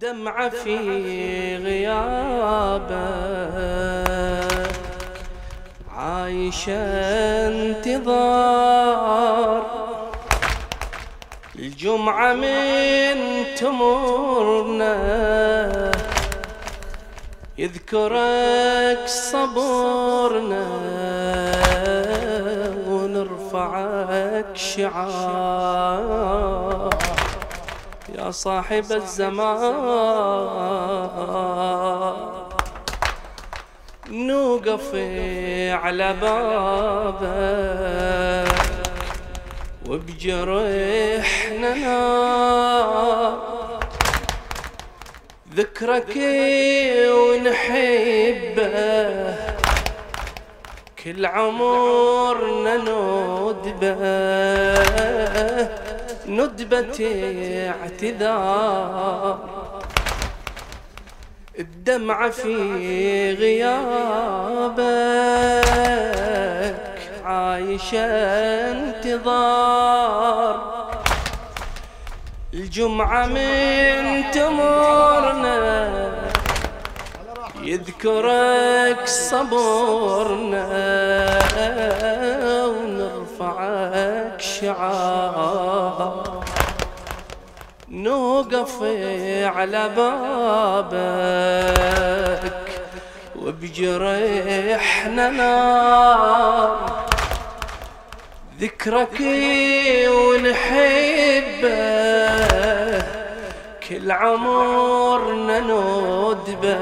دمعة في غيابك. عايشة انتظار. الجمعة من تمرنا. يذكرك صبرنا ونرفعك شعار. صاحب الزمان. نوقف على بابك وبجرحنا نار ذكرك ونحبه. كل عمرنا ندبه ندبة اعتذار الدمعة في غيابك عايشة انتظار الجمعة من تمرنا يذكرك صبرنا ونرفعك شعار. نوقف على بابك وبجريحنا نار. ذكرك ونحبه كل عمرنا ندبه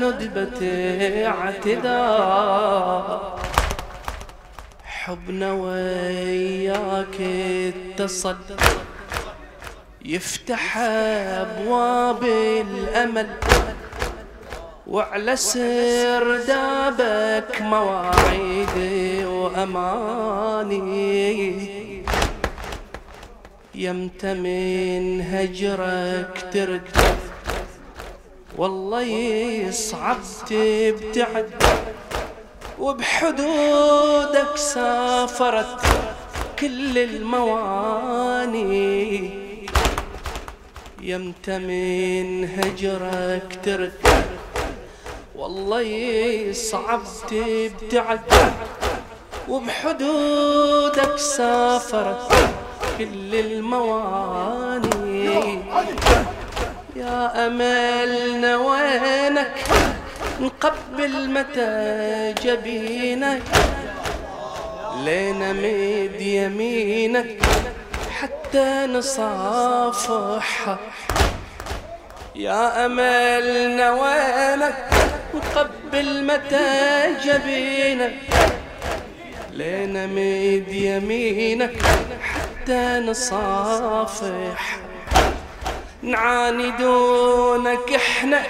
ندبة اعتذار. حبنا وياك اتصل يفتح أبواب الأمل وعلى سردابك مواعيدي وأماني. يمت من هجرك ترك والله يصعب تبتعد. وبحدودك سافرت كل المواني. يمت من هجرك ترك. والله يصعب تبتعد وبحدودك سافرت كل المواني. يا أملنا وينك؟ نقبل متى جبينك لينا مد يمينك حتى نصافح. يا أملنا وينك نقبل متى جبينك لينا مد يمينك حتى نصافح. نعاني دونك إحنا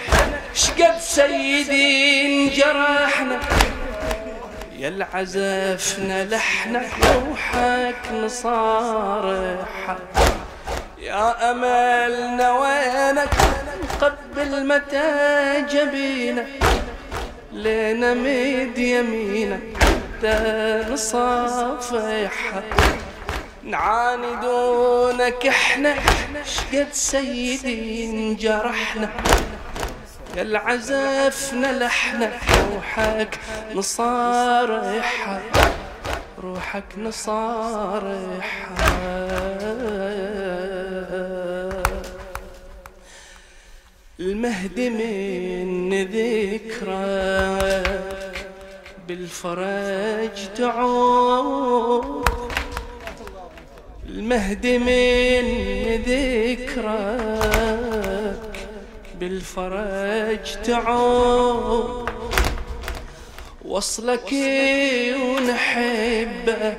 شقد سيدي انجرحنا يا العزفنا لحنا روحك نصارح يا أملنا وينك نقبل متى جبينك لينا مد يمينك حتى نصافح نعاني دونك إحنا شقد سيدي انجرحنا يا العزفنا لحنا روحك نصارح روحك نصارح المهدي من ذكرك بالفرج تعود المهدي من ذكرك بالفرج تعود وصلك ونحبه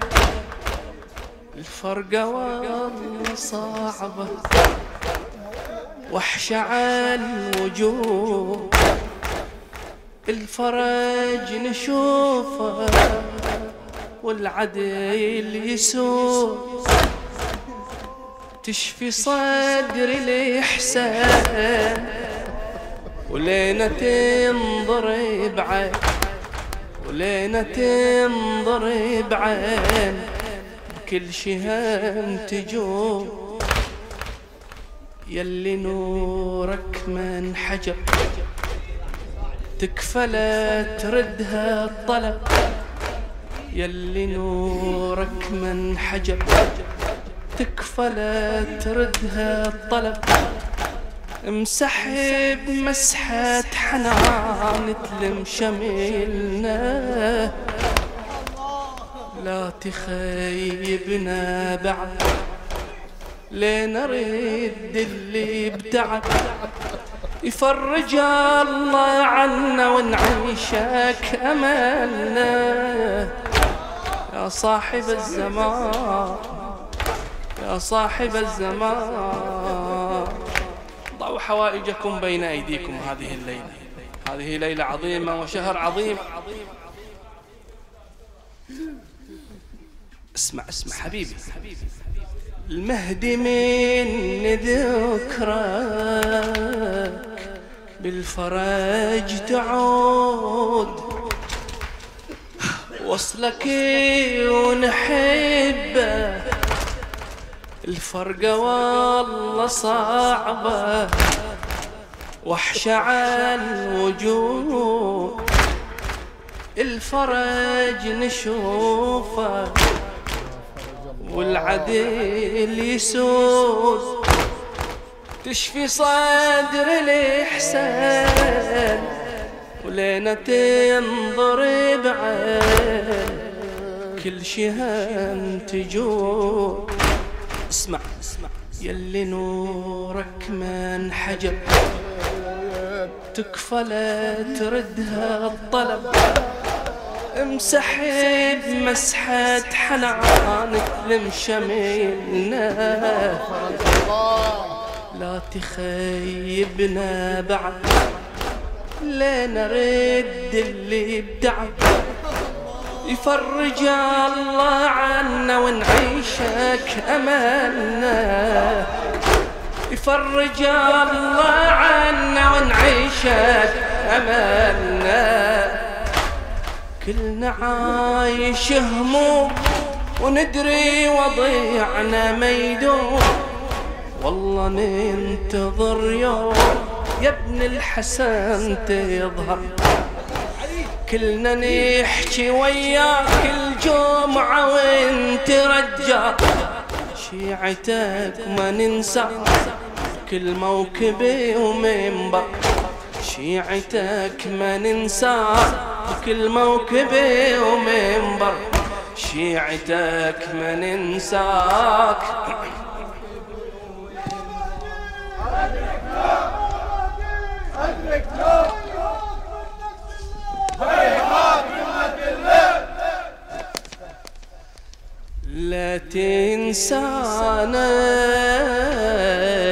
الفرقة والله صعبة وحشة على الوجوه الفرج نشوفه. والعدل يسوق تشفي صدري الإحسان. ولينا تنضرب عين ولينا تنضرب عين بكل شي هم تجوب يلي نورك من حجر. تكفى تردها الطلب يلي نورك من حجر. تكفى تردها الطلب. مسحب مسحة حنان تلم شميلنا. لا تخيبنا بعد لنرد اللي ابتعد. يفرج الله عنا ونعيشك أملنا. يا صاحب الزمان يا صاحب الزمان. ضعوا حوائجكم بين أيديكم. هذه الليلة هذه ليلة عظيمة وشهر عظيم. اسمع اسمع حبيبي. المهدي من ذكرك بالفرج تعود. وصلك ونحبه الفرقة والله صعبة. وحشة عن وجود الفرج نشوفه. والعدل يسود تشفي صدر الإحسان. ولينا تنضرب عين كل شي هم تجود اسمع اسمع يلي نورك من حجر. تكفى لا تردها الطلب. مسحب مسحة حنانك لمشميلنا لا تخيبنا بعد. لين نرد اللي ابتعد يفرج الله عنا ونعيشك أملنا يفرج الله عنا ونعيشك أملنا كلنا عايش هموم وندري وضيعنا ميدوم والله ننتظر يوم يا ابن الحسن تظهر. كلنا نحكي وياك الجمعة وانت رجع. شيعتك ما ننسى كل موكبي ومنبر شيعتك ما ننسى كل موكبي ومنبر شيعتك ما ننساك. لا تنسانا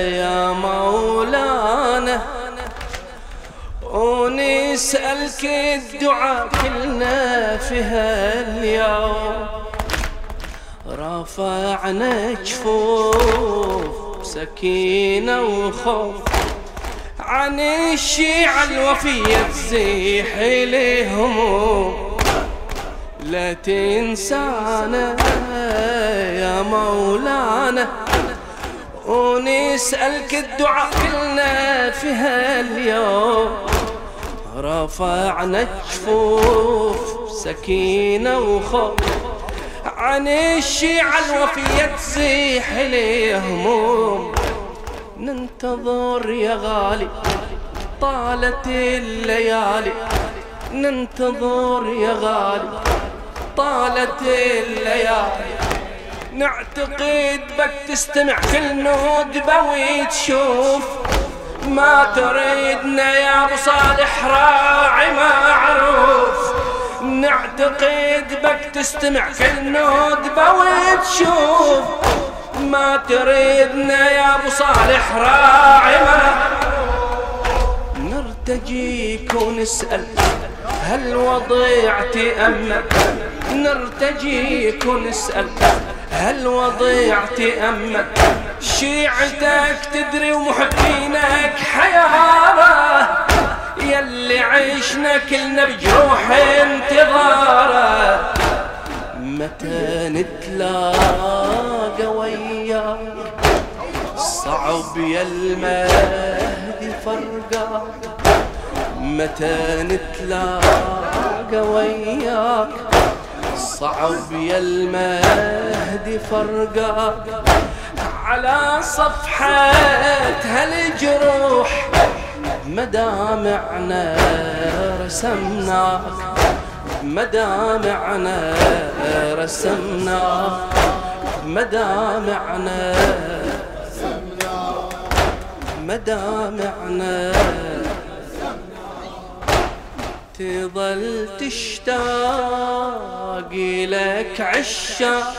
يا مولانا. ونسألك الدعاء كلنا في هاليوم. رفعنا جفوف سكينة وخوف. عن الشيعة الوفية تزيح لهم. لا تنسانا يا مولانا. ونسألك الدعاء كلنا في هاليوم رفعنا جفوف سكينة وخوف. عن الشيعة الوفية تزيح لهموم ننتظر يا غالي طالت الليالي. ننتظر يا غالي طالت الليالي. نعتقد بك تستمع كل ندبة وتشوف ما تريدنا يا أبو صالح راعي معروف. نعتقد بك تستمع كل ندبة وتشوف ما تريدنا يا أبو صالح راعي نرتجيك ونسأل هل وضيعتي أمك نرتجيك ونسأل هل وضيعتي أمك شيعتك تدري ومحبينك حيارة. يلي عشنا كلنا بجروح انتظارة. متى نتلاقى وياك؟ صعب يا المهدي فرقا متى نتلاقى وياك؟ صعب يا المهدي فرقا على صفحة هالجروح مدامعنا رسمناك. مدامعنا رسمناك. مدامعنا مدامعنا تظل تشتاق لك عشاق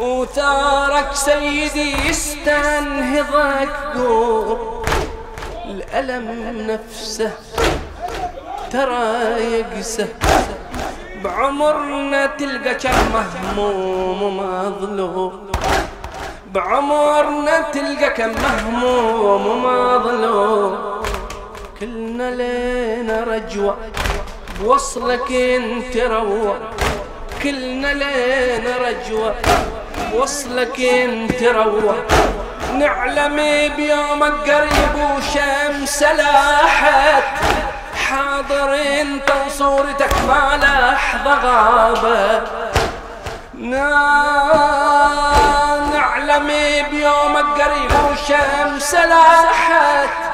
وثارك سيدي يستنهضك قوم الألم نفسه ترى يقسه. بعمرنا تلقى كم مهموم ومظلوم. بعمرنا تلقى كم مهموم ومظلوم. كلنا لينا رجوة بوصلك انت روى كلنا لينا رجوة بوصلك انت روى نعلم بيومك قريب وشمس لاحت. حاضر انت وصورتك ما لحظة غابت. نعلم بيومك قريب وشمس لاحت.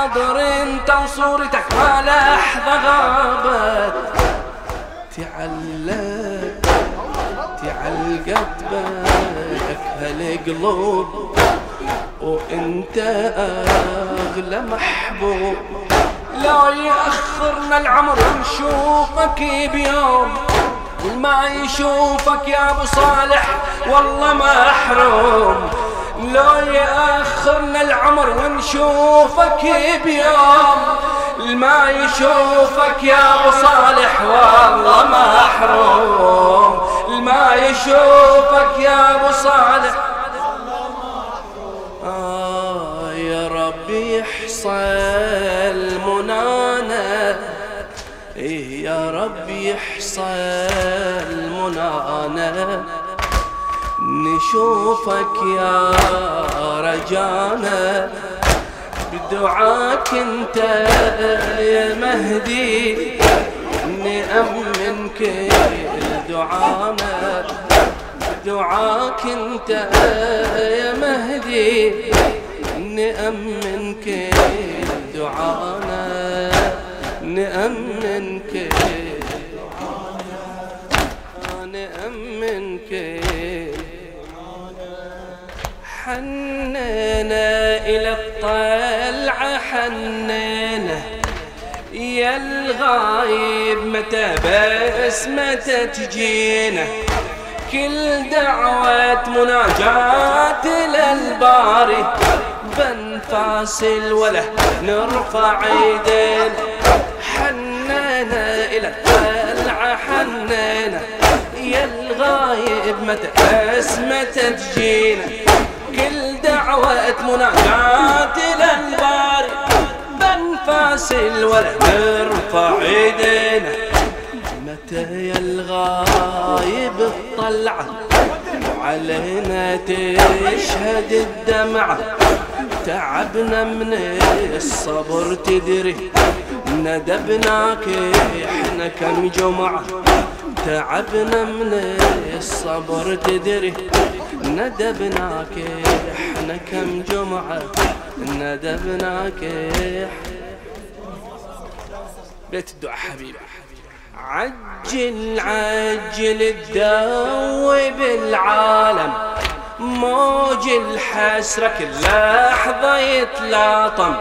حاضر انت وصورتك ما لحظة غابت. تعلق تعلقت بك هالقلوب وانت اغلى محبوب. لا يأخرنا العمر ونشوفك بيوم ما يشوفك يا أبو صالح والله محروم لو يأخرنا العمر ونشوفك بيوم. ما يشوفك يا أبو صالح والله محروم ما يشوفك يا أبو صالح. آه يا ربي يحصل منانا. إيه يا ربي يحصل منانا. نشوفك يا رجانا. بدعاك انت يا مهدي. نأمن كل دعانا. بدعاك انت يا مهدي. نأمن كل دعانا. نأمن كل حنينا إلى الطلعة حنينا يا الغايب متى بس متى تجينا؟ كل دعوة مناجاة للباري. بنفاصل ولا نرفع ايدينا حنينا إلى الطلعة حنينا يا الغايب متى بس متى تجينا؟ كل دعوة مناجاة للباري بنفاصل ولا نرفع ايدينا متى يا الغايب الطلعة؟ وعلينا تشهد الدمعة. تعبنا من الصبر تدري. ندبناك إحنا كم جمعة. تعبنا من الصبر تدري ندبناك إحنا كم جمعة ندبناك. بيت الدعاء حبيبي. عجل عجل الدو بالعالم. موج الحسرة كل لحظة يتلاطم.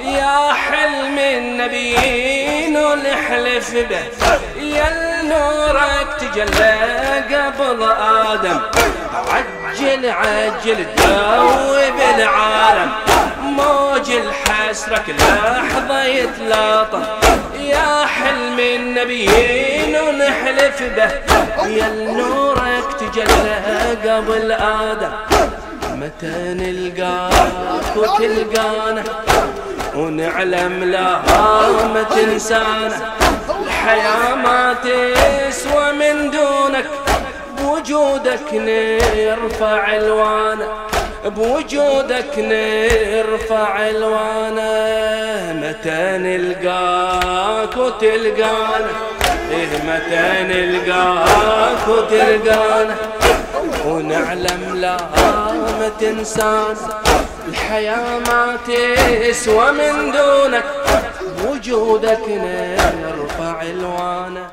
يا حلم النبيين ونحلف به. يا نورك تجلى قبل آدم. عجل عجل الدو بالعالم. موج الحسرة كل لحظة يتلاطم. يا حلم النبيين ونحلف به. يا نورك تجلى قبل آدم. متى نلقاك وتلقانا؟ ونعلم لا ما تنسانا الحياة ما تسوى من دونك بوجودك نرفع لوانا بوجودك نرفع لوانا متى نلقاك وتلقانا إيه متى نلقاك وتلقانا ونعلم لا ما تنسانا الحياة ما تسوى من دونك وجودك نرفع الوانا